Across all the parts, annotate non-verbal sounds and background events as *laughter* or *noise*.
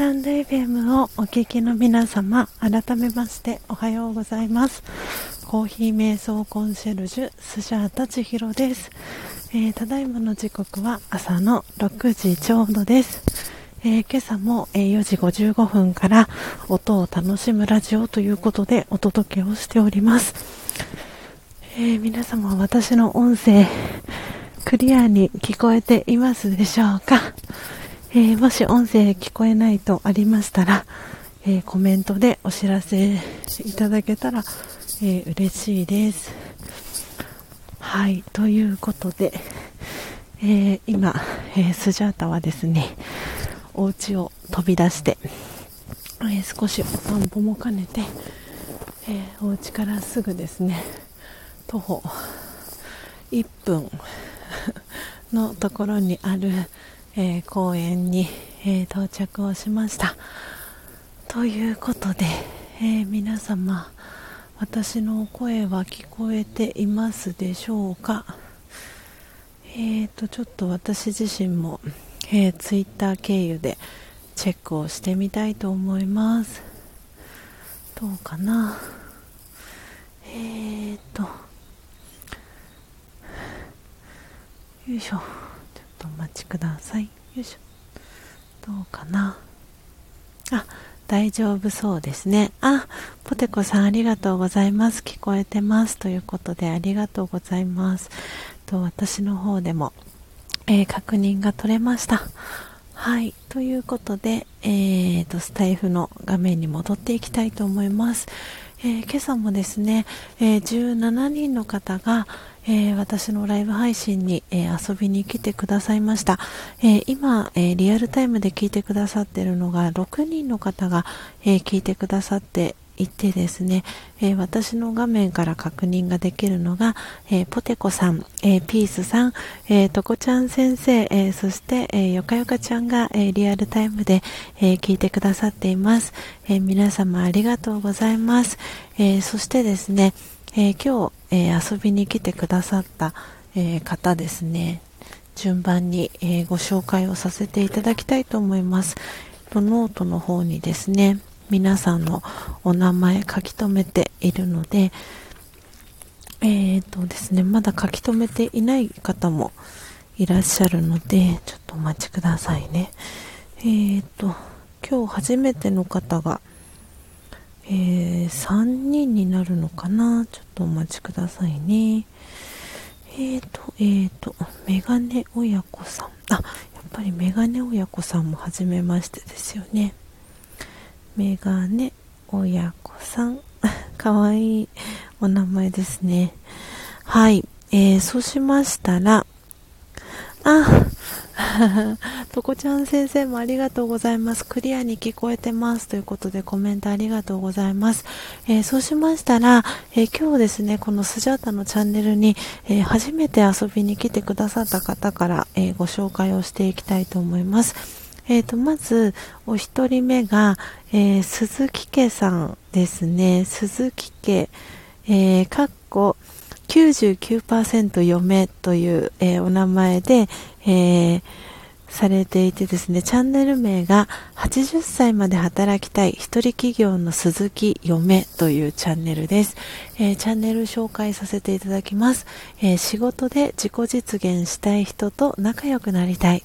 タンド FM をお聞きの皆様、改めましておはようございます。コーヒー瞑想コンシェルジュ、スジャータ千尋です、えー、ただいまの時刻は朝の6時ちょうどです。えー、今朝も、え4時55分から音を楽しむラジオということでお届けをしております。え皆様私の音声クリアに聞こえていますでしょうか？えー、もし音声聞こえないとありましたら、えー、コメントでお知らせいただけたら、えー、嬉しいです。はい、ということで、え今、えスジャータはですね、お家を飛び出して、え少しお散歩も兼ねて、えお家からすぐですね、徒歩1分のところにある、えー、公園に、えー、到着をしました。ということで、えー、皆様私の声は聞こえていますでしょうか？えーとちょっと私自身も、えー、ツイッター経由でチェックをしてみたいと思います。どうかな？えーとよいしょ。とお待ちください。よいしょ。どうかな。あ大丈夫そうですね。あポテコさんありがとうございます。聞こえてます。ということでありがとうございます。と私の方でも、えー、確認が取れました。はい。ということで、えーと、スタイフの画面に戻っていきたいと思います、えー、今朝もですね、えー、17人の方が、えー、私のライブ配信に、えー、遊びに来てくださいました、えー、今、えリアルタイムで聞いてくださっているのが6人の方が、え聞いてくださっていてですね、え私の画面から確認ができるのが、えポテコさん、えピースさん、えとこちゃん先生、えそして、えよかよかちゃんが、えリアルタイムで、え聞いてくださっています、え皆様ありがとうございます、えそしてですね、えー、今日、えー、遊びに来てくださった、えー、方ですね。順番に、えご紹介をさせていただきたいと思います。ノートの方にですね皆さんのお名前書き留めているのでえーとですねまだ書き留めていない方もいらっしゃるのでちょっとお待ちくださいねえーと今日初めての方がえー、3人になるのかな？ちょっとお待ちくださいね。えーと、えーと、メガネ親子さん。あ、やっぱりメガネ親子さんも初めましてですよね。メガネ親子さん。*laughs* かわいいお名前ですね。はい。えー、そうしましたら、あ、*laughs* とこちゃん先生もありがとうございます。クリアに聞こえてます。ということでコメントありがとうございます。えー、そうしましたら、えー、今日ですね、このスジャータのチャンネルに、えー、初めて遊びに来てくださった方から、えご紹介をしていきたいと思います。えーと、まず、お一人目が、え鈴木家さんですね。鈴木家、えー、かっこ、99%嫁という、えー、お名前で、えー、されていてですね、チャンネル名が80歳まで働きたい一人企業の鈴木嫁というチャンネルです。えー、チャンネル紹介させていただきます、え仕事で自己実現したい人と仲良くなりたい。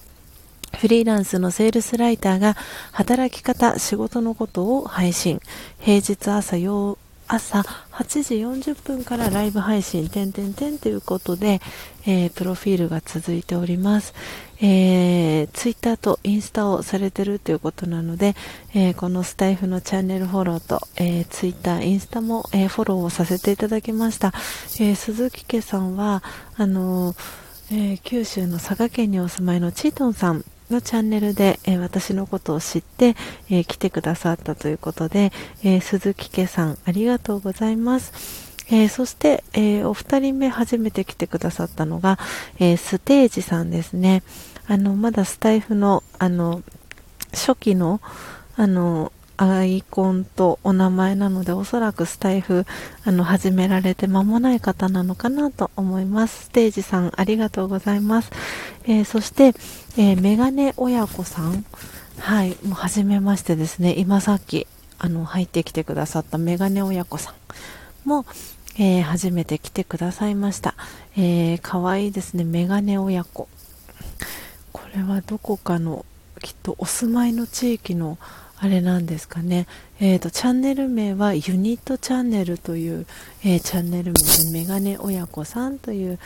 フリーランスのセールスライターが働き方、仕事のことを配信。平日朝朝8時40分からライブ配信、てんてんてんということで、えー、プロフィールが続いております。えー、ツイッターとインスタをされてるということなので、えー、このスタイフのチャンネルフォローと、えー、ツイッター、インスタも、えー、フォローをさせていただきました。えー、鈴木家さんは、あのーえー、九州の佐賀県にお住まいのチートンさんのチャンネルで、えー、私のことを知って、えー、来てくださったということで、えー、鈴木家さんありがとうございます。えそして、えお二人目初めて来てくださったのが、えステージさんですね。あの、まだスタイフの、あの、初期の、あの、アイコンとお名前なので、おそらくスタイフ、あの、始められて間もない方なのかなと思います。ステージさん、ありがとうございます。えー、そして、えー、メガネ親子さんはい、もう初めましてですね、今さっきあの入ってきてくださったメガネ親子さんも、えー、初めて来てくださいました。えー、かわいいですね、メガネ親子。これはどこかの、きっとお住まいの地域のあれなんですかね。えーと、チャンネル名はユニットチャンネルという、えー、チャンネル名でメガネ親子さんという、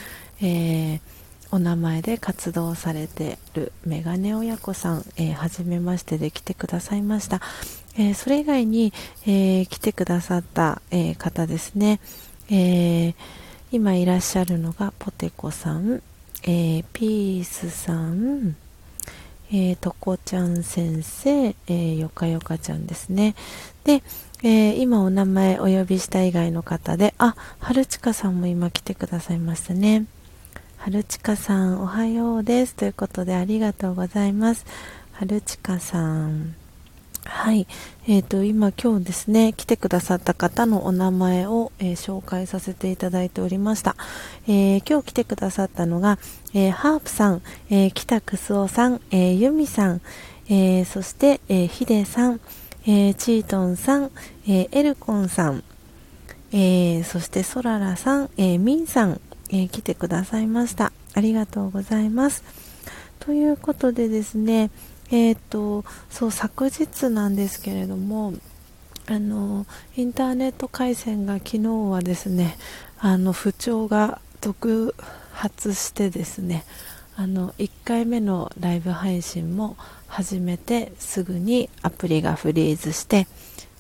えー、お名前で活動されてるメガネ親子さん、えー、初めましてで来てくださいました。えー、それ以外に、え、来てくださった、え方ですね。え今いらっしゃるのがポテコさん、えピースさん、えー、とこちゃん先生、えー、よかよかちゃんですね。で、えー、今お名前お呼びした以外の方で、あ、はるちかさんも今来てくださいましたね。はるちかさん、おはようです。ということで、ありがとうございます。はるちかさん。はい。えっ、ー、と、今今日ですね、来てくださった方のお名前を、えー、紹介させていただいておりました。えー、今日来てくださったのが、えハープさん、え北くすおさん、えゆみさん、えそして、えひでさん、えチートンさん、えエルコンさん、えそしてそららさん、えみんさん、え来てくださいました。ありがとうございます。ということでですね、えっ、とそう昨日なんですけれどもあのインターネット回線が昨日はですねあの不調が続発してですねあの1回目のライブ配信も始めてすぐにアプリがフリーズして、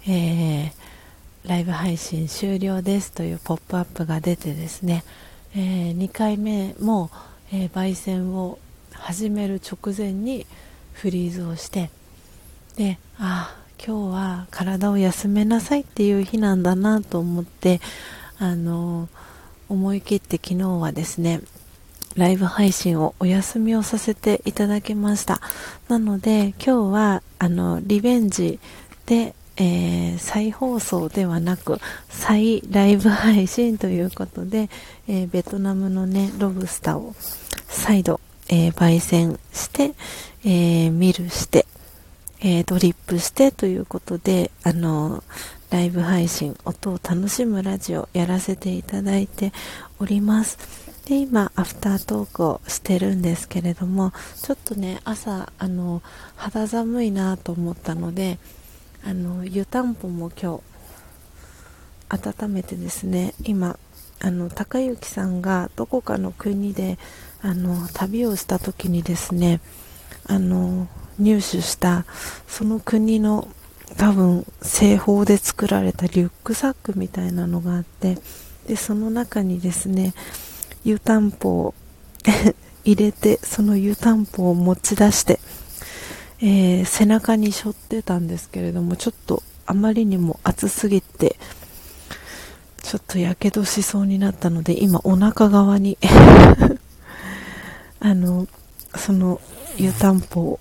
えー、ライブ配信終了ですというポップアップが出てですね、えー、2回目も、えー、焙煎を始める直前にフリーズをしてでああ今日は体を休めなさいっていう日なんだなと思ってあの思い切って昨日はですねライブ配信をお休みをさせていただきました。なので今日はあのリベンジで、えー、再放送ではなく再ライブ配信ということで、えー、ベトナムのねロブスターを再度、えー、焙煎して、えー、ミルして、えー、ドリップしてということで、あの、ライブ配信、音を楽しむラジオやらせていただいております。で、今、アフタートークをしてるんですけれども、ちょっとね、朝、あの、肌寒いなと思ったので、あの、湯たんぽも今日、温めてですね、今、あの、高之さんがどこかの国で、あの、旅をした時にですね、あの入手したその国の多分製法で作られたリュックサックみたいなのがあってでその中にですね湯たんぽを *laughs* 入れてその湯たんぽを持ち出して、えー、背中に背負ってたんですけれどもちょっとあまりにも暑すぎてちょっとやけどしそうになったので今お腹側に *laughs* あのその湯たんぽを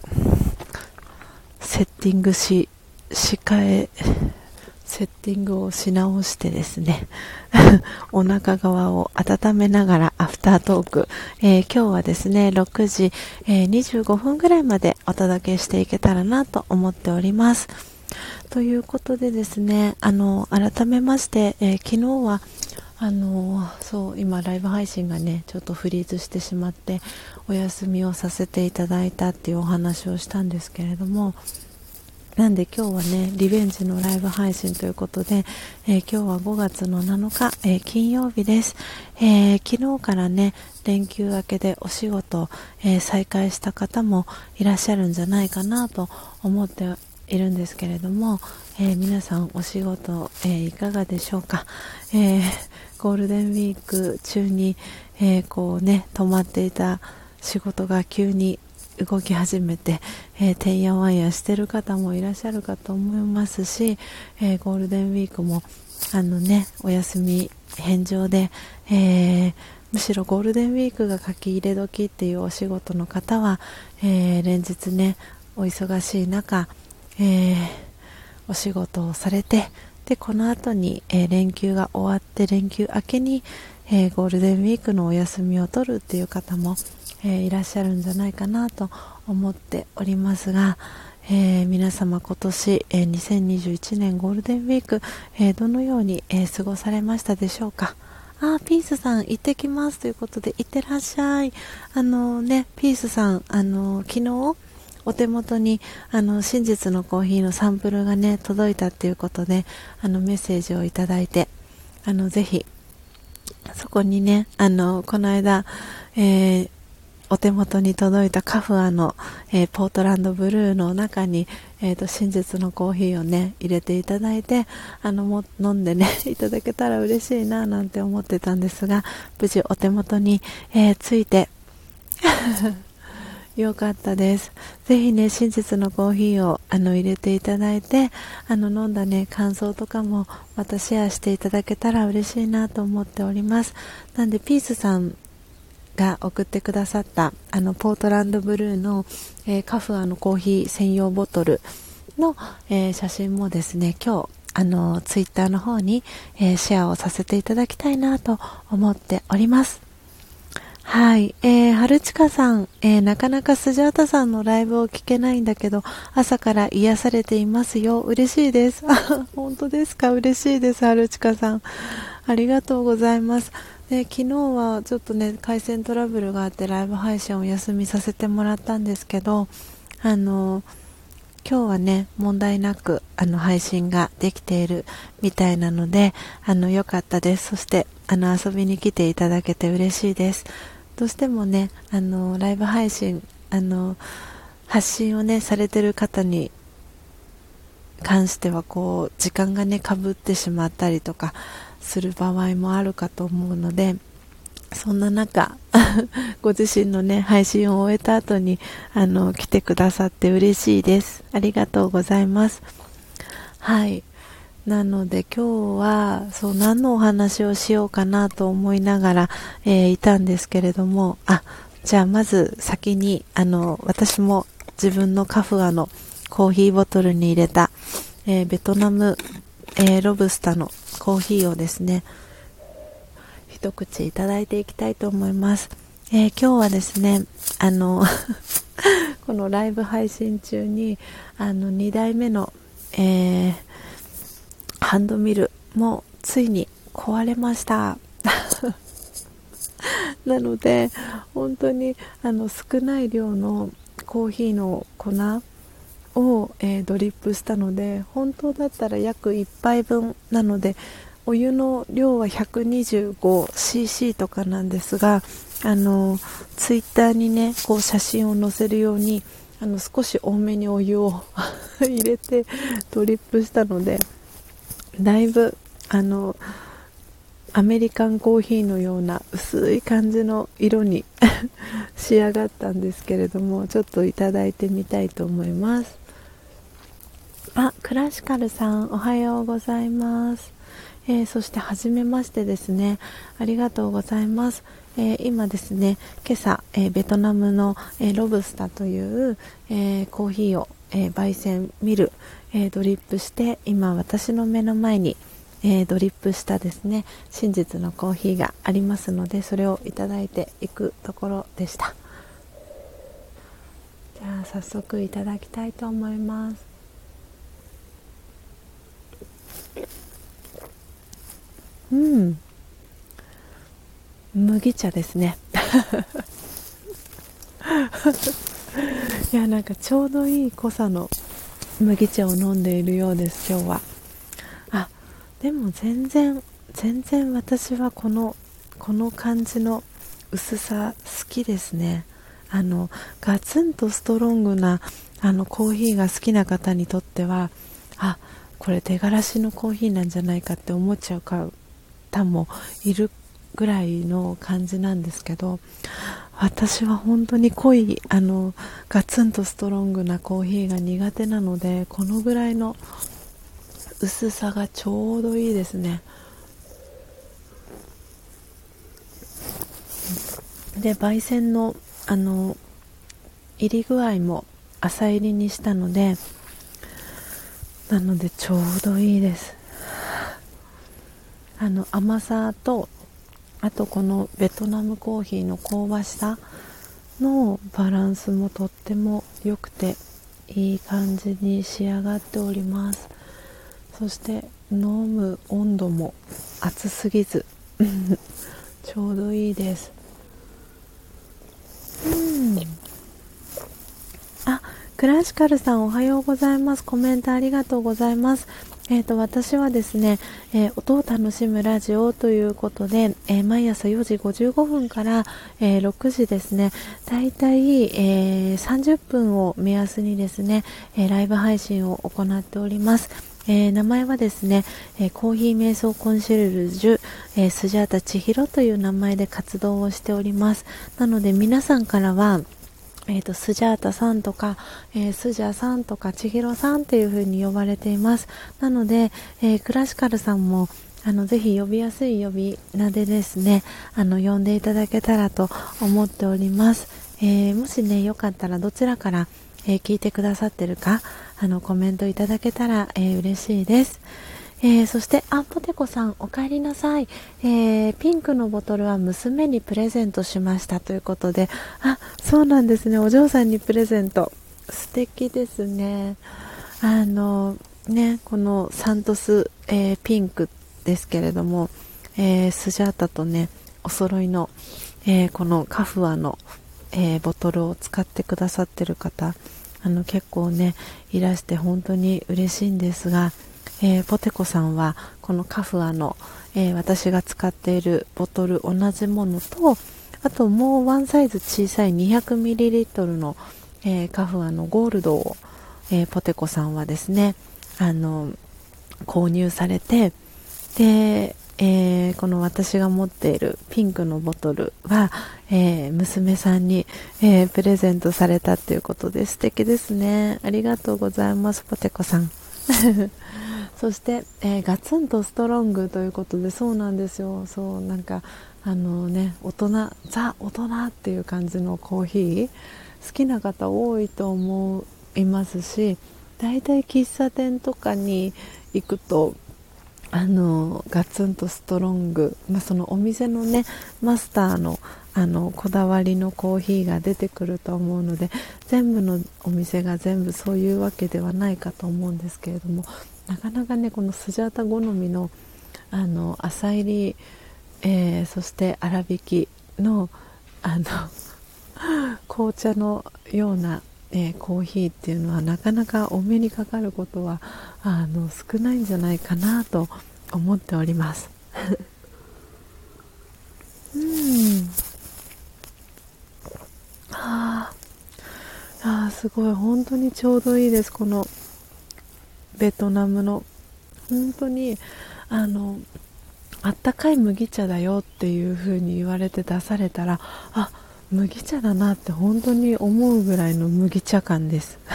セッティングし、仕替え、セッティングをし直してですね、*laughs* お腹側を温めながらアフタートーク、えー、今日はですね、6時、えー、25分ぐらいまでお届けしていけたらなと思っております。ということでですね、あの、改めまして、えー、昨日は、あのそう今ライブ配信がねちょっとフリーズしてしまってお休みをさせていただいたっていうお話をしたんですけれどもなんで今日はねリベンジのライブ配信ということで、えー、今日は5月の7日、えー、金曜日です、えー、昨日からね連休明けでお仕事、え再開した方もいらっしゃるんじゃないかなと思っているんですけれども、え皆さんお仕事、えいかがでしょうか、えゴールデンウィーク中に、えー、こうね止まっていた仕事が急に動き始めて、えー、てんやわんやしてる方もいらっしゃるかと思いますし、えー、ゴールデンウィークもあのねお休み返上で、えー、むしろゴールデンウィークが書き入れ時っていうお仕事の方は、え連日ねお忙しい中、えお仕事をされてでこの後に、え、連休が終わって連休明けに、えー、ゴールデンウィークのお休みを取るっていう方も、えー、いらっしゃるんじゃないかなと思っておりますが、えー、皆様今年、えー、2021年ゴールデンウィーク、えー、どのように、え過ごされましたでしょうか？あ、ピースさん行ってきますということで、行ってらっしゃい。あのね、ピースさん、あの、昨日、お手元に、あの、真実のコーヒーのサンプルがね、届いたっていうことで、あの、メッセージをいただいて、あの、ぜひ、そこにね、あの、この間、えー、お手元に届いたカフアの、えー、ポートランドブルーの中に、えーと、真実のコーヒーをね入れていただいてあのも飲んでね *laughs* いただけたら嬉しいななんて思ってたんですが無事お手元に、えー、ついて。よかったです。ぜひね、真実のコーヒーをあの入れていただいて、あの飲んだね、感想とかもまたシェアしていただけたら嬉しいなと思っております。なんで、ピースさんが送ってくださったあのポートランドブルーの、えー、カフアのコーヒー専用ボトルの、えー、写真もですね今日あのツイッターの方に、えー、シェアをさせていただきたいなと思っておりますはい。えー、春近さん、えー、なかなかスジャータさんのライブを聞けないんだけど、朝から癒されていますよ。嬉しいです。*laughs* 本当ですか？嬉しいです、春近さん。ありがとうございます。で昨日はちょっとね回線トラブルがあってライブ配信をお休みさせてもらったんですけどあの今日はね問題なくあの配信ができているみたいなのであの良かったですそしてあの遊びに来ていただけて嬉しいですどうしてもねあのライブ配信あの発信をねされてる方に関してはこう時間がねかぶってしまったりとかする場合もあるかと思うのでそんな中 *laughs* ご自身のね配信を終えた後にあの来てくださって嬉しいです。ありがとうございます。はい。なので今日はそう何のお話をしようかなと思いながら、えー、いたんですけれどもあじゃあまず先にあの私も自分のカフアのコーヒーボトルに入れた、えー、ベトナムえー、ロブスタのコーヒーをですね一口いただいていきたいと思います、えー、今日はですねあの *laughs* このライブ配信中にあの2代目の、えー、ハンドミルもついに壊れました。*laughs* なので本当にあの少ない量のコーヒーの粉を、えー、ドリップしたので本当だったら約1杯分なのでお湯の量は 125cc とかなんですがあのツイッターにねこう写真を載せるようにあの少し多めにお湯を *laughs* 入れてドリップしたのでだいぶあのアメリカンコーヒーのような薄い感じの色に *laughs* 仕上がったんですけれどもちょっといただいてみたいと思います。あクラシカルさんおはようございます、えー、そしてはじめましてですね。ありがとうございます、えー、今ですね今朝、えー、ベトナムの、えロブスタという、えコーヒーを、え焙煎ミル、えドリップして今私の目の前にえー、ドリップしたですね真実のコーヒーがありますのでそれをいただいていくところでした。じゃあ早速いただきたいと思います。うん。麦茶ですね。*laughs* いやなんかちょうどいい濃さの麦茶を飲んでいるようです今日は。あでも全然全然私はこのこの感じの薄さ好きですね。あのガツンとストロングなあのコーヒーが好きな方にとってはあこれ出がらしのコーヒーなんじゃないかって思っちゃう方もいるぐらいの感じなんですけど私は本当に濃いあのガツンとストロングなコーヒーが苦手なのでこのぐらいの薄さがちょうどいいですね。で焙煎のあの入り具合も浅入りにしたのでなのでちょうどいいです。あの甘さとあとこのベトナムコーヒーの香ばしさのバランスもとっても良くていい感じに仕上がっております。そして飲む温度も熱すぎず。*laughs* ちょうどいいです。うん。あクラシカルさんおはようございます。コメントありがとうございます。えーと、私はですね、えー、音を楽しむラジオということで、えー、毎朝4時55分から、えー、6時ですね、だいたい、え30分を目安にですね、えライブ配信を行っております。え名前はですね、えコーヒー瞑想コンシェルジュ、えスジャータ千尋という名前で活動をしております。なので皆さんからは、えーと、スジャータさんとか、えー、スジャさんとか千尋さんっていう風に呼ばれています。なので、えー、クラシカルさんもあのぜひ呼びやすい呼び名でですねあの呼んでいただけたらと思っております、えー、もしねよかったらどちらから、え聞いてくださってるかあのコメントいただけたら、え嬉しいです。えー、そして、あ、ポテコさん、お帰りなさい。えー、ピンクのボトルは娘にプレゼントしましたということで、あ、そうなんですね。お嬢さんにプレゼント。素敵ですね。あの、ね、このサントス、えー、ピンクですけれども、えスジャータとね、お揃いの、えこのカフアの、えボトルを使ってくださってる方、あの結構ね、いらして本当に嬉しいんですが、えー、ポテコさんはこのカフアの、えー、私が使っているボトル同じものとあともうワンサイズ小さい 200ml の、えー、カフアのゴールドを、えポテコさんはですねあの購入されてで、えこの私が持っているピンクのボトルは、え娘さんに、えプレゼントされたっていうことで素敵ですね。ありがとうございますポテコさん。*laughs* そして、えー、ガツンとストロングということでそうなんですよ。そうなんかあのね大人ザ大人っていう感じのコーヒー好きな方多いと思いますし大体喫茶店とかに行くとあのガツンとストロング、まあ、そのお店のねマスターのあのこだわりのコーヒーが出てくると思うので全部のお店が全部そういうわけではないかと思うんですけれどもなかなかねこのスジャータ好みのあの浅入り、えー、そして粗挽きのあの *laughs* 紅茶のような、えー、コーヒーっていうのはなかなかお目にかかることはあの少ないんじゃないかなと思っております。*laughs* うん。ああすごい。本当にちょうどいいですこのベトナムの本当にあのあったかい麦茶だよっていう風に言われて出されたらあ麦茶だなって本当に思うぐらいの麦茶感です。*laughs*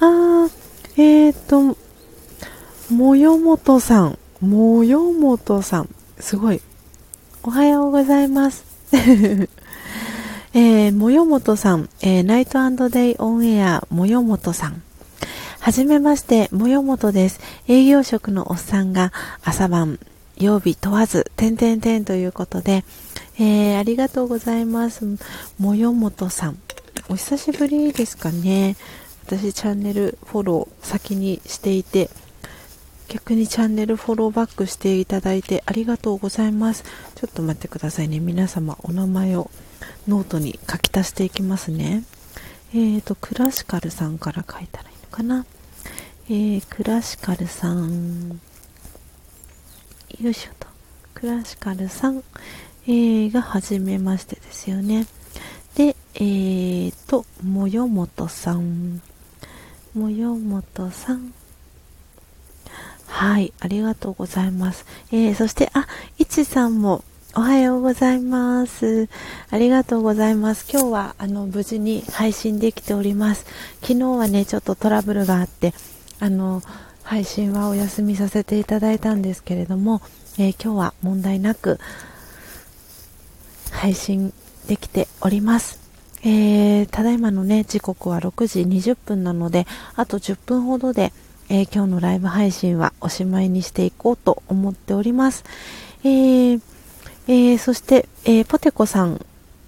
あーえーともよもとさん。もよもとさん。すごい。おはようございます。*laughs* えー、もよもとさん、えー、ナイトデイオンエアもよもとさん。はじめまして、もよもとです。営業職のおっさんが朝晩、曜日問わず、てんてんてんということで、えー、ありがとうございます。もよもとさん。お久しぶりですかね。私チャンネルフォロー先にしていて、逆にチャンネルフォローバックしていただいてありがとうございます。ちょっと待ってくださいね。皆様お名前をノートに書き足していきますね。えーと、クラシカルさんから書いたらいいのかな。えー、クラシカルさん。よいしょと。クラシカルさん、えー、が初めましてですよね。で、えーと、もよもとさん。もよもとさん。はい、ありがとうございます。えー、そして、あ、いちさんも、おはようございます。ありがとうございます。今日はあの無事に配信できております。昨日はね、ちょっとトラブルがあって、あの配信はお休みさせていただいたんですけれども、えー、今日は問題なく配信できております。えー、ただいまのね、時刻は6時20分なので、あと10分ほどで、えー、今日のライブ配信はおしまいにしていこうと思っております。えーえー、そして、えー、ポテコさん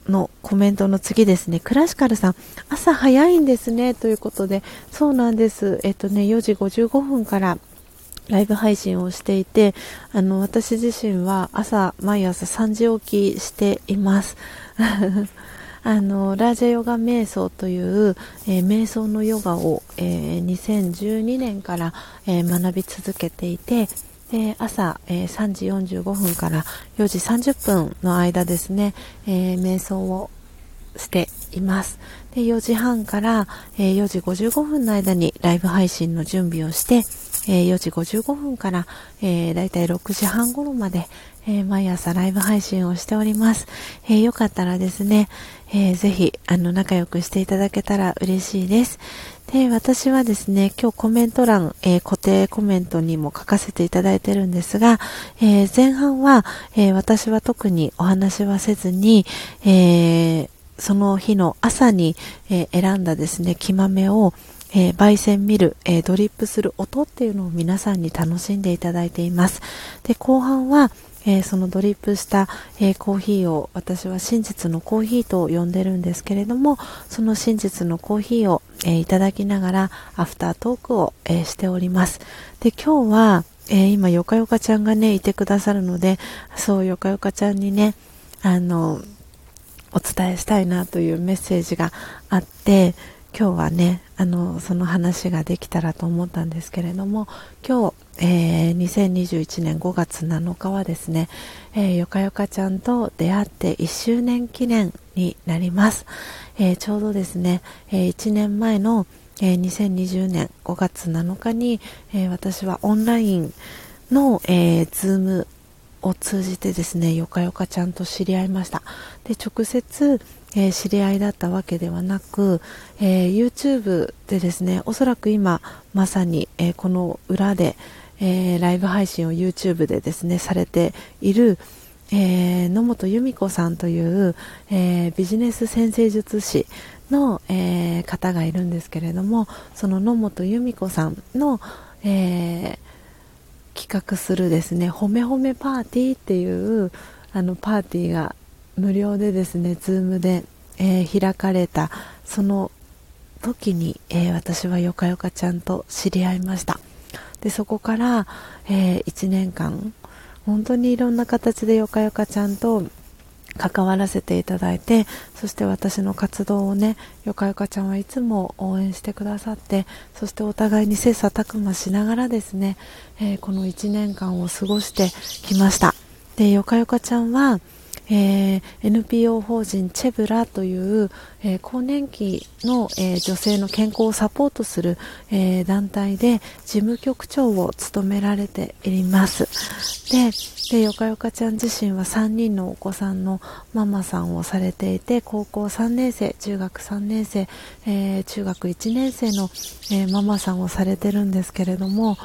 のコメントの次ですね、クラシカルさん、朝早いんですね、ということで、そうなんです。えっとね、4時55分からライブ配信をしていて、あの、私自身は朝、毎朝3時起きしています。*laughs* あの、ラージャヨガ瞑想という、えー、瞑想のヨガを、えー、2012年から、えー、学び続けていて、で朝、えー、3時45分から4時30分の間ですね、えー、瞑想をしています。で4時半から、えー、4時55分の間にライブ配信の準備をして、え4時55分から、えー、だいたい6時半頃まで、え毎朝ライブ配信をしております。えよかったらですね、えー、ぜひあの仲良くしていただけたら嬉しいです。で、私はですね、今日コメント欄、えー、固定コメントにも書かせていただいてるんですが、えー、前半は、えー、私は特にお話はせずに、えその日の朝に、え選んだですね、木豆を、えー、焙煎見る、え、ドリップする音っていうのを皆さんに楽しんでいただいています。で、後半は、えー、そのドリップした、えー、コーヒーを私は真実のコーヒーと呼んでるんですけれどもその真実のコーヒーを、え、いただきながらアフタートークを、えしております。で今日は、え今よかよかちゃんがねいてくださるのでそうよかよかちゃんにねあのお伝えしたいなというメッセージがあって今日はねあのその話ができたらと思ったんですけれども今日、えー、2021年5月7日はですね、えー、よかよかちゃんと出会って1周年記念になります、えー、ちょうどですね、え1年前の、え2020年5月7日に、え私はオンラインの、えー、ズームを通じてですねよかよかちゃんと知り合いました。で直接えー、知り合いだったわけではなく、えー、YouTube でですねおそらく今まさに、えー、この裏で、えライブ配信を YouTube でですねされている、え野本由美子さんという、えビジネス先生術師の、え方がいるんですけれどもその野本由美子さんの、え企画するですねほめほめパーティーっていうあのパーティーが無料でですね Zoom で、え、開かれたその時に、え、私はよかよかちゃんと知り合いました。でそこから、えー、1年間本当にいろんな形でよかよかちゃんと関わらせていただいてそして私の活動をねよかよかちゃんはいつも応援してくださってそしてお互いに切磋琢磨しながらですね、えー、この1年間を過ごしてきました。でよかよかちゃんはえー、NPO 法人チェブラという、えー、更年期の、えー、女性の健康をサポートする、え団体で事務局長を務められています。ででよかよかちゃん自身は3人のお子さんのママさんをされていて高校3年生中学3年生、え中学1年生の、えママさんをされてるんですけれども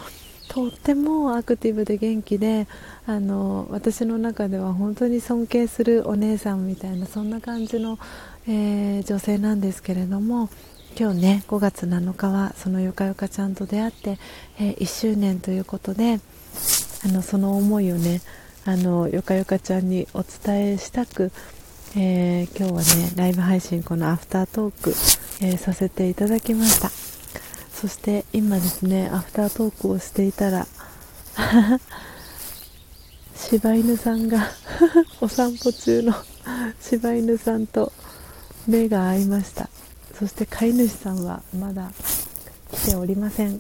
とってもアクティブで元気であの私の中では本当に尊敬するお姉さんみたいなそんな感じの、えー、女性なんですけれども今日ね5月7日はそのよかよかちゃんと出会って、えー、1周年ということであのその思いをねあのよかよかちゃんにお伝えしたく、えー、今日はねライブ配信このアフタートーク、え、させていただきました。そして今ですねアフタートークをしていたら *laughs* 柴犬さんが *laughs* お散歩中の *laughs* 柴犬さんと目が合いました。そして飼い主さんはまだ来ておりません。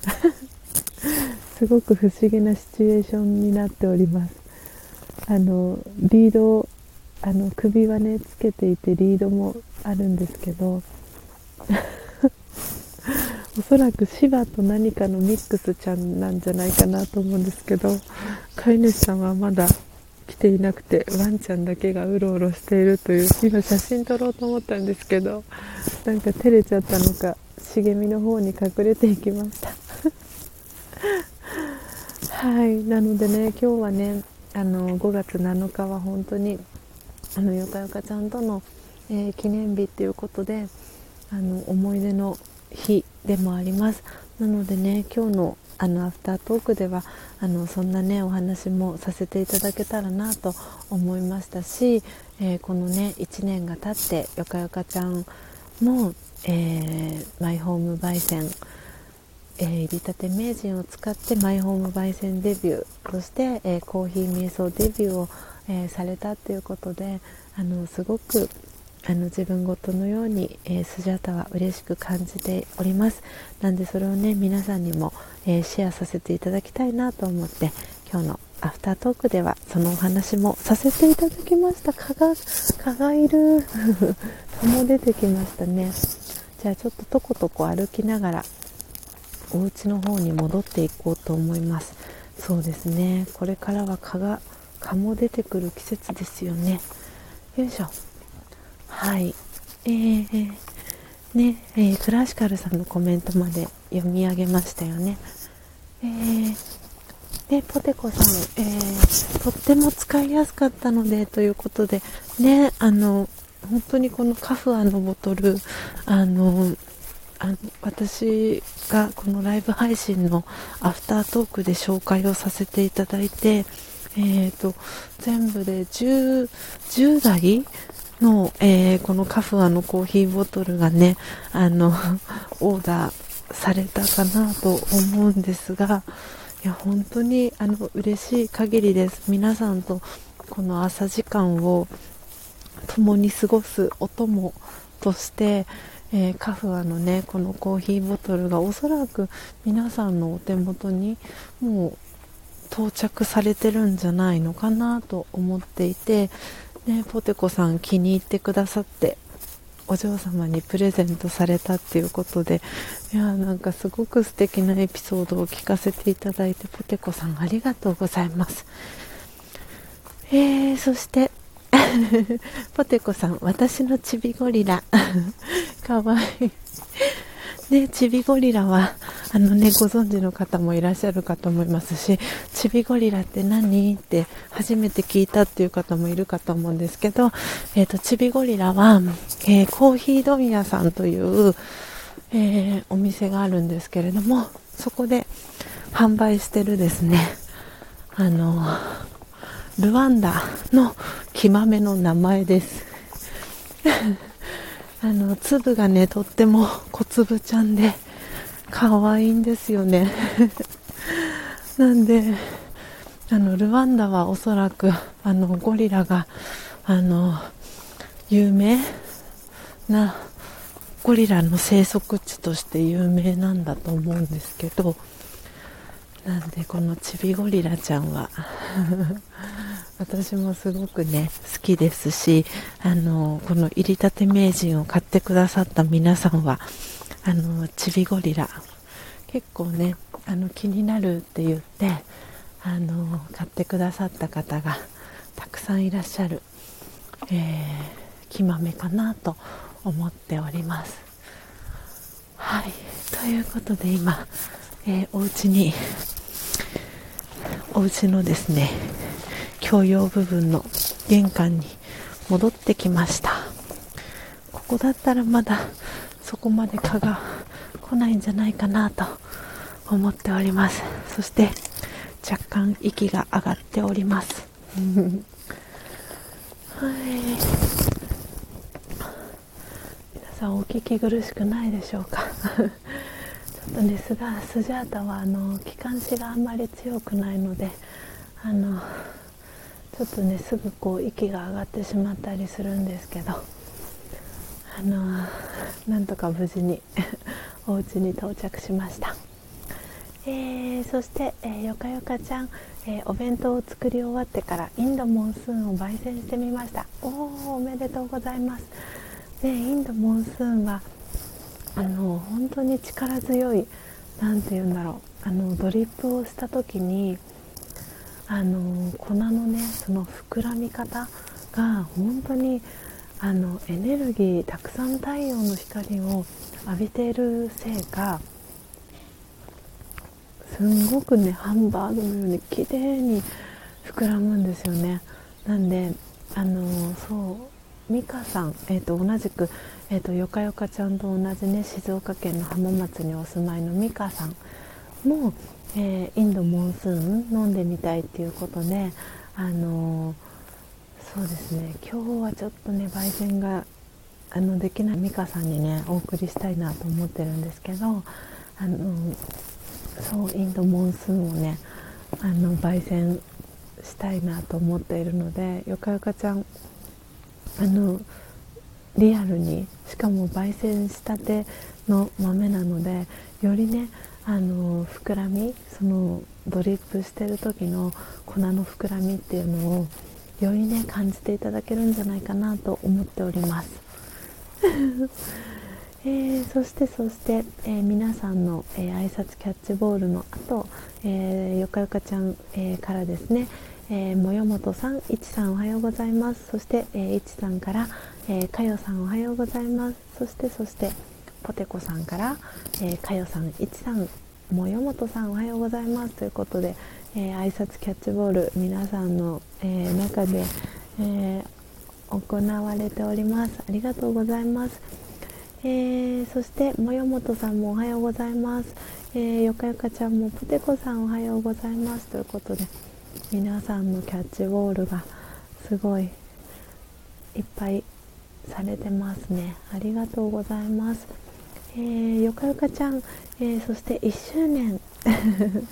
すごく不思議なシチュエーションになっております。あのリードをあの首はねつけていてリードもあるんですけどおそらく芝と何かのミックスちゃんなんじゃないかなと思うんですけど飼い主さんはまだ来ていなくてワンちゃんだけがうろうろしているという今写真撮ろうと思ったんですけどなんか照れちゃったのか茂みの方に隠れていきました。*laughs* はいなのでね今日はねあの5月7日は本当にあのよかよかちゃんとの、えー、記念日っていうことであの思い出の日でもあります。なのでね今日のあのアフタートークではあのそんなねお話もさせていただけたらなと思いましたし、えー、このね1年が経ってよかよかちゃんも、えー、マイホーム焙煎えー、入りたて名人を使ってマイホーム焙煎デビューそして、え、コーヒー瞑想デビューを、え、されたということであのすごくあの自分ごとのように、えー、スジャタは嬉しく感じております。なんでそれをね皆さんにも、えシェアさせていただきたいなと思って今日のアフタートークではそのお話もさせていただきました。蚊が蚊がいる。*laughs* 蚊も出てきましたね。じゃあちょっととことこ歩きながらお家の方に戻っていこうと思います。そうですね。これからは蚊が蚊も出てくる季節ですよね。よいしょ。はい。えー、ねえー、クラシカルさんのコメントまで読み上げましたよね。えー、でポテコさん、えー、とっても使いやすかったのでということでねあの本当にこのカフアのボトルあのあの私がこのライブ配信のアフタートークで紹介をさせていただいて、えーと、全部で 10, 10台の、えー、このカフアのコーヒーボトルがねあの *laughs* オーダーされたかなと思うんですがいや本当にあの嬉しい限りです。皆さんとこの朝時間を共に過ごすお供としてえー、カフアのねこのコーヒーボトルがおそらく皆さんのお手元にもう到着されてるんじゃないのかなと思っていて、ね、ポテコさん気に入ってくださってお嬢様にプレゼントされたっていうことでいやなんかすごく素敵なエピソードを聞かせていただいてポテコさんありがとうございます。えー、そして *laughs* ポテコさん、私のチビゴリラ。*laughs* かわいい。ね、チビゴリラは、あのね、ご存知の方もいらっしゃるかと思いますし、チビゴリラって何？って初めて聞いたっていう方もいるかと思うんですけど、えっ、ー、と、チビゴリラは、えー、コーヒー問屋さんという、えー、お店があるんですけれども、そこで販売してるですね、あの、ルワンダの木豆の名前です。あの粒がねとっても *laughs* 小粒ちゃんで可愛いんですよね。*laughs* なんであのルワンダはおそらくあのゴリラがあの有名なゴリラの生息地として有名なんだと思うんですけどなんでこのチビゴリラちゃんは。*laughs* 私もすごくね好きですしあのこの入りたて名人を買ってくださった皆さんはあのチビゴリラ結構ねあの気になるって言ってあの買ってくださった方がたくさんいらっしゃる、えー、木豆かなと思っております。はい。ということで今、えー、お家にお家のですね共用部分の玄関に戻ってきました。ここだったらまだそこまで蚊が来ないんじゃないかなと思っております。そして若干息が上がっております。*laughs* はい。皆さんお聞き苦しくないでしょうか？*laughs* ちょっとですがスジャータはあの気管支があんまり強くないのであのちょっとねすぐこう息が上がってしまったりするんですけどあのなんとか無事に *laughs* お家に到着しました、えー、そして、えー、よかよかちゃん、え、お弁当を作り終わってからインドモンスーンを焙煎してみました。おおおめでとうございます。でインドモンスーンはあの本当に力強い何て言うんだろうあのドリップをした時にあの粉のねその膨らみ方が本当にあのエネルギーたくさん太陽の光を浴びているせいかすんごくねハンバーグのように綺麗に膨らむんですよね。なんであのそう美香さん、えーと、同じく、えーと、よかよかちゃんと同じね静岡県の浜松にお住まいの美香さんも、えー、インドモンスーン飲んでみたいっていうことで、あのー、そうですね。今日はちょっとね焙煎があのできない美香さんにねお送りしたいなと思ってるんですけど、あのー、そうインドモンスーンをねあの焙煎したいなと思っているのでよかよかちゃんあのリアルにしかも焙煎したての豆なのでよりねあの膨らみそのドリップしてる時の粉の膨らみっていうのをよりね感じていただけるんじゃないかなと思っております。*laughs* えー、そしてそして、えー、皆さんの、えー、挨拶キャッチボールの後、えー、よかよかちゃん、えー、からですね、えー、もよもとさん、いちさんおはようございますそして、えー、いちさんから、えー、かよさんおはようございますそしてそしてポテコさんから、えー、かよさん、いちさんもよもとさんおはようございます。ということで、えー、挨拶キャッチボール皆さんの、えー、中で、え、行われております。ありがとうございます、え、そしてもよもとさんもおはようございます、え、よかよかちゃんもポテコさんおはようございます。ということで皆さんのキャッチボールがすごいいっぱいされてますね。ありがとうございます、えー、よかよかちゃん、えー、そして1周年。*laughs*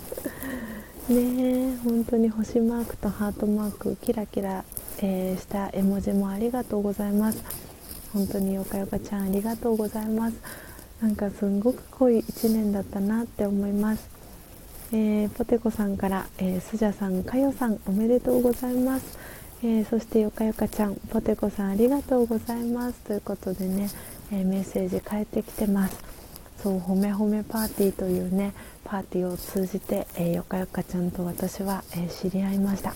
ね本当に星マークとハートマークキラキラ、えー、した絵文字もありがとうございます。本当によかよかちゃんありがとうございます。なんかすんごく濃い1年だったなって思います。えー、ポテコさんから、えー、スジャさん、かよさんおめでとうございます、えー、そしてよかよかちゃん、ポテコさんありがとうございます。ということでね、えメッセージ返ってきてます。そうほめほめパーティーというねパーティーを通じて、えよかよかちゃんと私は、え知り合いました。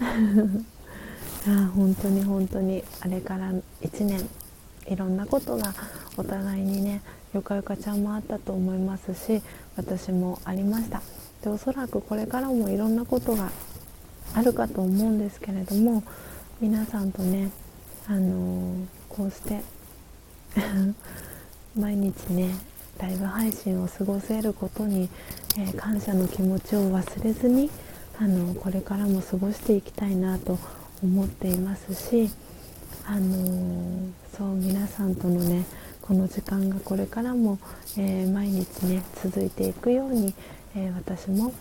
*laughs* あ本当に本当にあれから1年いろんなことがお互いにねよかよかちゃんもあったと思いますし私もありました。でおそらくこれからもいろんなことがあるかと思うんですけれども皆さんとね、あのー、こうして *laughs* 毎日ねライブ配信を過ごせることに、えー、感謝の気持ちを忘れずに、あの、これからも過ごしていきたいなと思っていますし、あのそう皆さんとのねこの時間がこれからも、えー、毎日ね続いていくように、え、私も、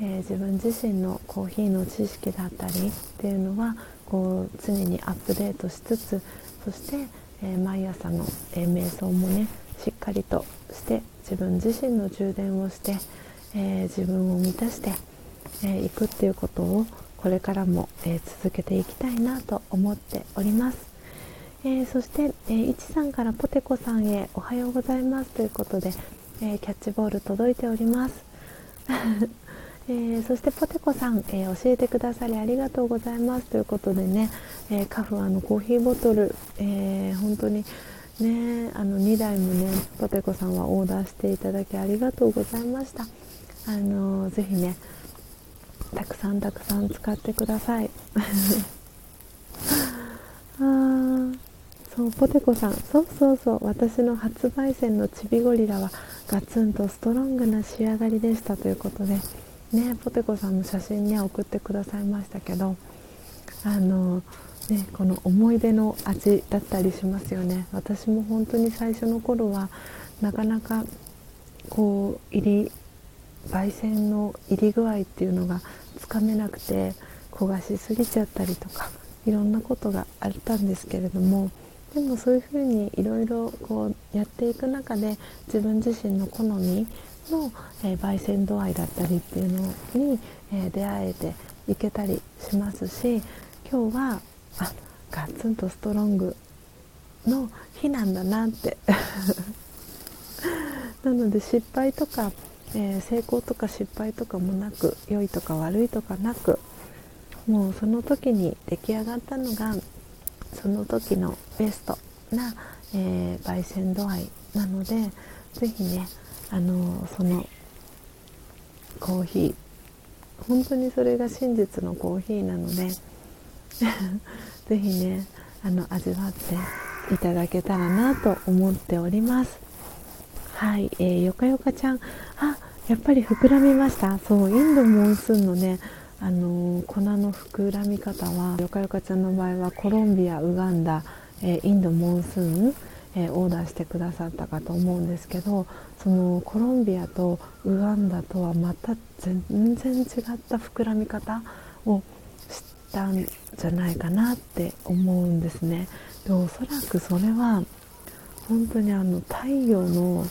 え、自分自身のコーヒーの知識だったりっていうのはこう常にアップデートしつつそして、え毎朝の、え瞑想もねしっかりとして自分自身の充電をして、え自分を満たしてい、えくっていうことをこれからも、え続けていきたいなと思っております。えー、そして、えー、いちさんからポテコさんへおはようございますということで、えー、キャッチボール届いております、えー、そしてポテコさん、え教えてくださりありがとうございます。ということでね、えカフアのコーヒーボトル、え本当にねあの2台もねポテコさんはオーダーしていただきありがとうございました。あのぜひねたくさんたくさん使ってください。*laughs* あーそうポテコさん。そうそうそう。私の初焙煎のチビゴリラはガツンとストロングな仕上がりでした。ということでねポテコさんの写真ね送ってくださいましたけどあのねこの思い出の味だったりしますよね。私も本当に最初の頃はなかなかこう入り焙煎の入り具合っていうのがつかめなくて焦がしすぎちゃったりとかいろんなことがあったんですけれどもでもそういうふうにいろいろやっていく中で自分自身の好みの、えー、焙煎度合いだったりっていうのに、えー、出会えていけたりしますし今日はあガツンとストロングの日なんだなって。*laughs* なので失敗とか、えー、成功とか失敗とかもなく良いとか悪いとかなくもうその時に出来上がったのがその時のベストな、えー、焙煎度合いなので是非ねあのそのコーヒー。本当にそれが真実のコーヒーなので *laughs* 是非ねあの味わっていただけたらなと思っております。はい、えー、よかよかちゃん。あやっぱり膨らみました。そうインドモンスーンのね。あのー、粉の膨らみ方はよかよかちゃんの場合はコロンビアウガンダ、えー、インドモンスーン、えー、オーダーしてくださったかと思うんですけどそのコロンビアとウガンダとはまた全然違った膨らみ方をしたんじゃないかなって思うんですね。でおそらくそれは本当にあの太陽の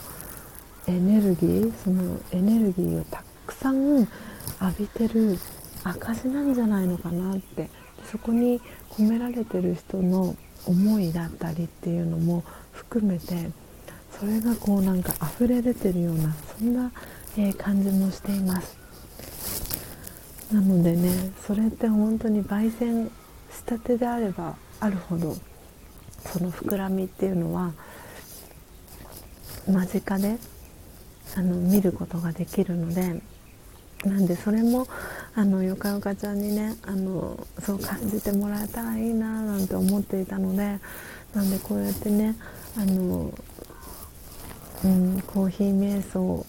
エネルギーそのエネルギーをたくさん浴びてる証なんじゃないのかなってそこに込められてる人の思いだったりっていうのも含めてそれがこうなんか溢れ出てるようなそんな、えー、感じもしています。なのでねそれって本当に焙煎したてであればあるほどその膨らみっていうのは間近であの見ることができるのでなんでそれもあのよかよかちゃんにねあのそう感じてもらえたらいいななんて思っていたのでなんでこうやってねあの、うん、コーヒー瞑想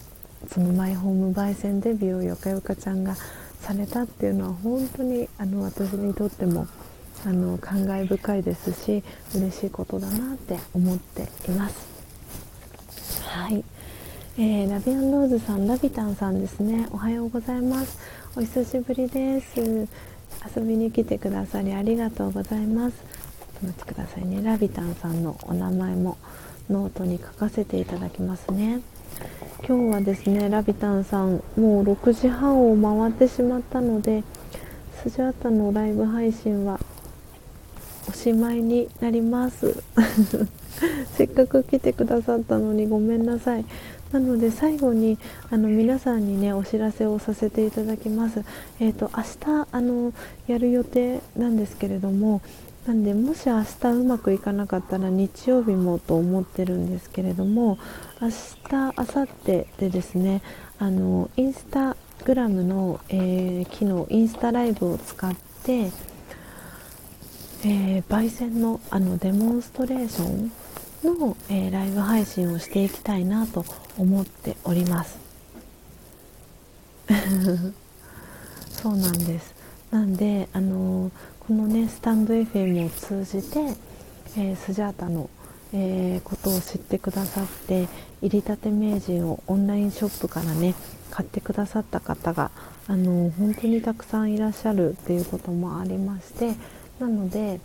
そのマイホーム焙煎デビューをよかよかちゃんがされたっていうのは本当にあの私にとってもあの感慨深いですし嬉しいことだなって思っています。はいえー、ラビアンローズさん、ラビタンさんですね。おはようございます。お久しぶりです。遊びに来てくださりありがとうございます。ちょっと待ってくださいね。ラビタンさんのお名前もノートに書かせていただきますね。今日はですね、ラビタンさん、もう6時半を回ってしまったので、スジャータのライブ配信はおしまいになります *laughs* せっかく来てくださったのにごめんなさいなので最後にあの皆さんにねお知らせをさせていただきます。えっ、ー、と明日あのやる予定なんですけれども、なんでもし明日うまくいかなかったら日曜日もと思ってるんですけれども、明日明後日でですね、あのインスタグラムの、えー、機能インスタライブを使って。えー、焙煎のあのデモンストレーションの、えー、ライブ配信をしていきたいなと思っております *laughs* そうなんですなんであのー、このねスタンド FM を通じて、えー、スジャータの、えことを知ってくださって入りたて名人をオンラインショップからね買ってくださった方があの本当にたくさんいらっしゃるっていうこともありましてなので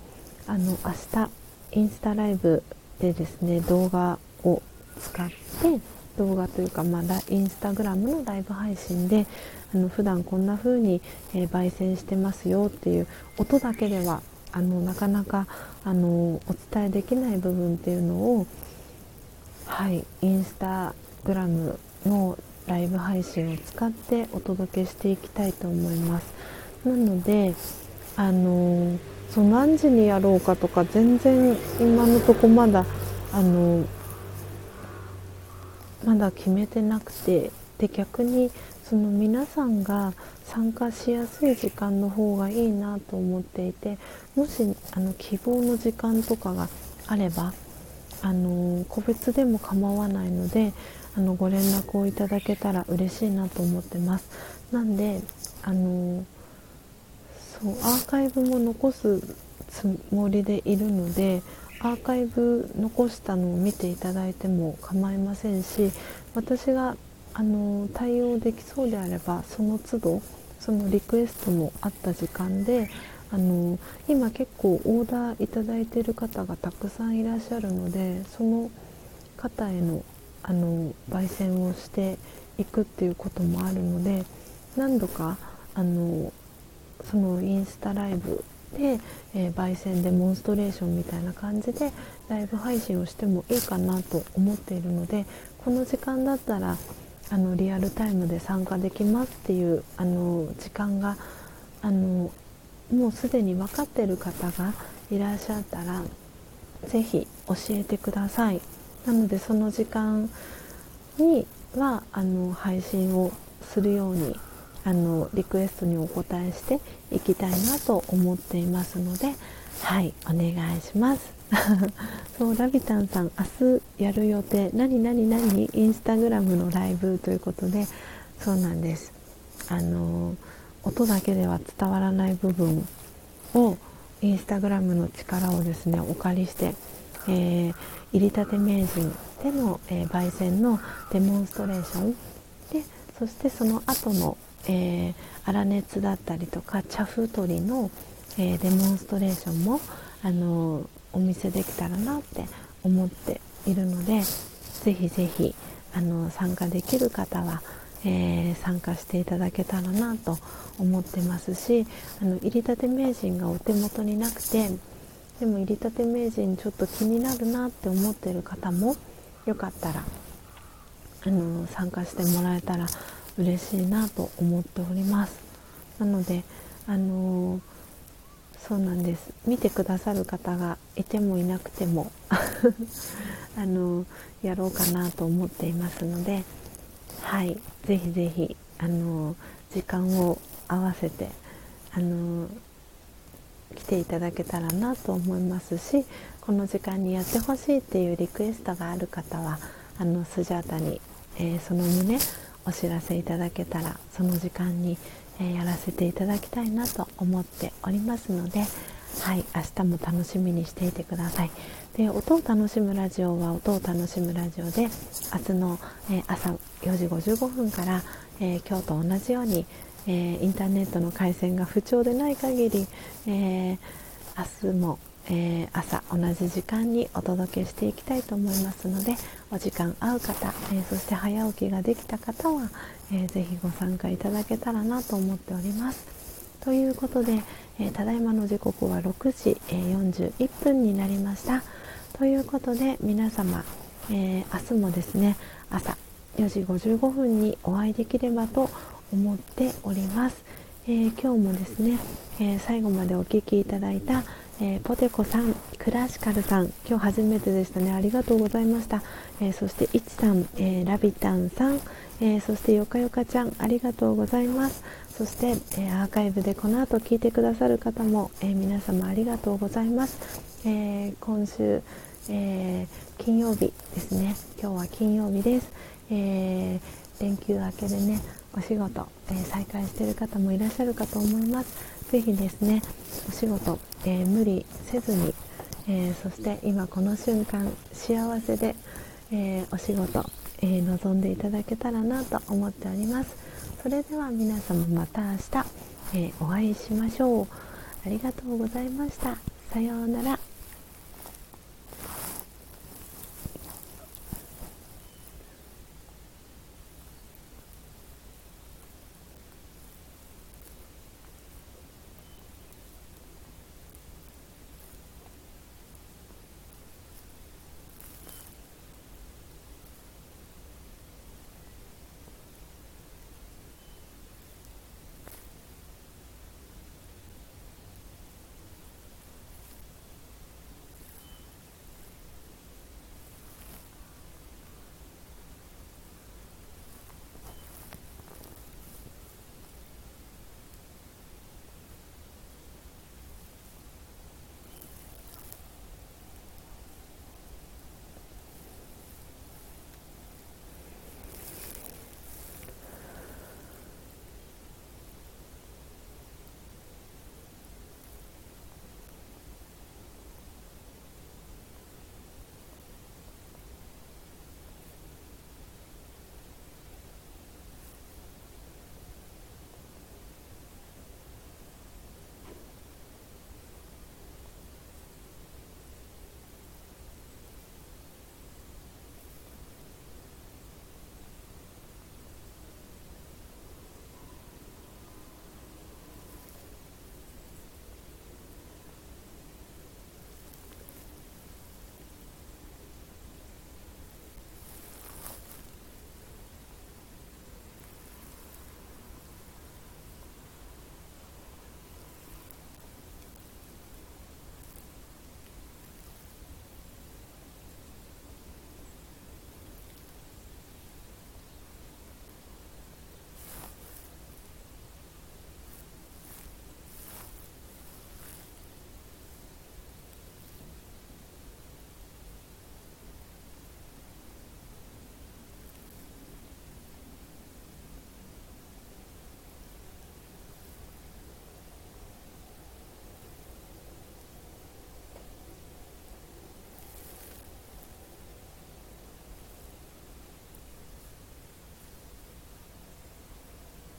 あの明日インスタライブでですね動画を使って動画というか、まあ、インスタグラムのライブ配信であの普段こんな風に、えー、焙煎してますよっていう音だけではあのなかなかあのお伝えできない部分っていうのをはいインスタグラムのライブ配信を使ってお届けしていきたいと思います。なのであのそう何時にやろうかとか全然今のとこまだあのまだ決めてなくてで逆にその皆さんが参加しやすい時間の方がいいなと思っていてもしあの希望の時間とかがあればあの個別でも構わないのであのご連絡をいただけたら嬉しいなと思ってます。なんであのそうアーカイブも残すつもりでいるのでアーカイブ残したのを見ていただいても構いませんし私があの対応できそうであればその都度そのリクエストのあった時間であの今結構オーダーいただいてる方がたくさんいらっしゃるのでその方へのあの焙煎をしていくっていうこともあるので何度かあのそのインスタライブで、えー、焙煎デモンストレーションみたいな感じでライブ配信をしてもいいかなと思っているのでこの時間だったらあのリアルタイムで参加できますっていうあの時間があのもうすでに分かってる方がいらっしゃったら是非教えてください。なのでその時間にはあの配信をするようにあのリクエストにお答えしていきたいなと思っていますのではいお願いします。そうラビタンさん明日やる予定。何何何？インスタグラムのライブということで。そうなんです。あの音だけでは伝わらない部分をインスタグラムの力をですねお借りして、えー、入りたて名人での、えー、焙煎のデモンストレーション。でそしてその後の、えー、粗熱だったりとか茶風取りの、えー、デモンストレーションもあのお見せできたらなって思っているのでぜひぜひあの参加できる方は、えー、参加していただけたらなと思ってますしあの入りたて名人がお手元になくてでも入りたて名人ちょっと気になるなって思ってる方もよかったらあの参加してもらえたら嬉しいなと思っております。なのであのそうなんです。見てくださる方がいてもいなくても *laughs* あのやろうかなと思っていますのではい。ぜひぜひあの時間を合わせてあの来ていただけたらなと思いますしこの時間にやってほしいっていうリクエストがある方はあのスジャータに、えー、その旨お知らせいただけたらその時間に、えー、やらせていただきたいなと思っておりますのではい明日も楽しみにしていてください。で音を楽しむラジオは音を楽しむラジオで明日の、えー、朝4時55分から、え今日と同じようにえー、インターネットの回線が不調でない限り、えー、明日も、えー、朝同じ時間にお届けしていきたいと思いますのでお時間合う方、えそして早起きができた方は、えー、ぜひご参加いただけたらなと思っております。ということで、えただいまの時刻は6時、え41分になりました。ということで皆様、えー明日もですね朝4時55分にお会いできればと思っております、え、今日もですね、え、最後までお聴きいただいた、え、ポテコさんクラシカルさん今日初めてでしたねありがとうございました、えそしていちさん、えラビタンさん、えそしてよかよかちゃんありがとうございます。そして、えアーカイブでこの後聞いてくださる方も、え皆様ありがとうございます、え今週、え金曜日ですね。今日は金曜日です、え連休明けでねお仕事、えー、再開している方もいらっしゃるかと思います。ぜひですねお仕事、えー、無理せずに、えー、そして今この瞬間幸せで、えお仕事、え望んでいただけたらなと思っております。それでは皆様また明日、えお会いしましょう。ありがとうございました。さようなら。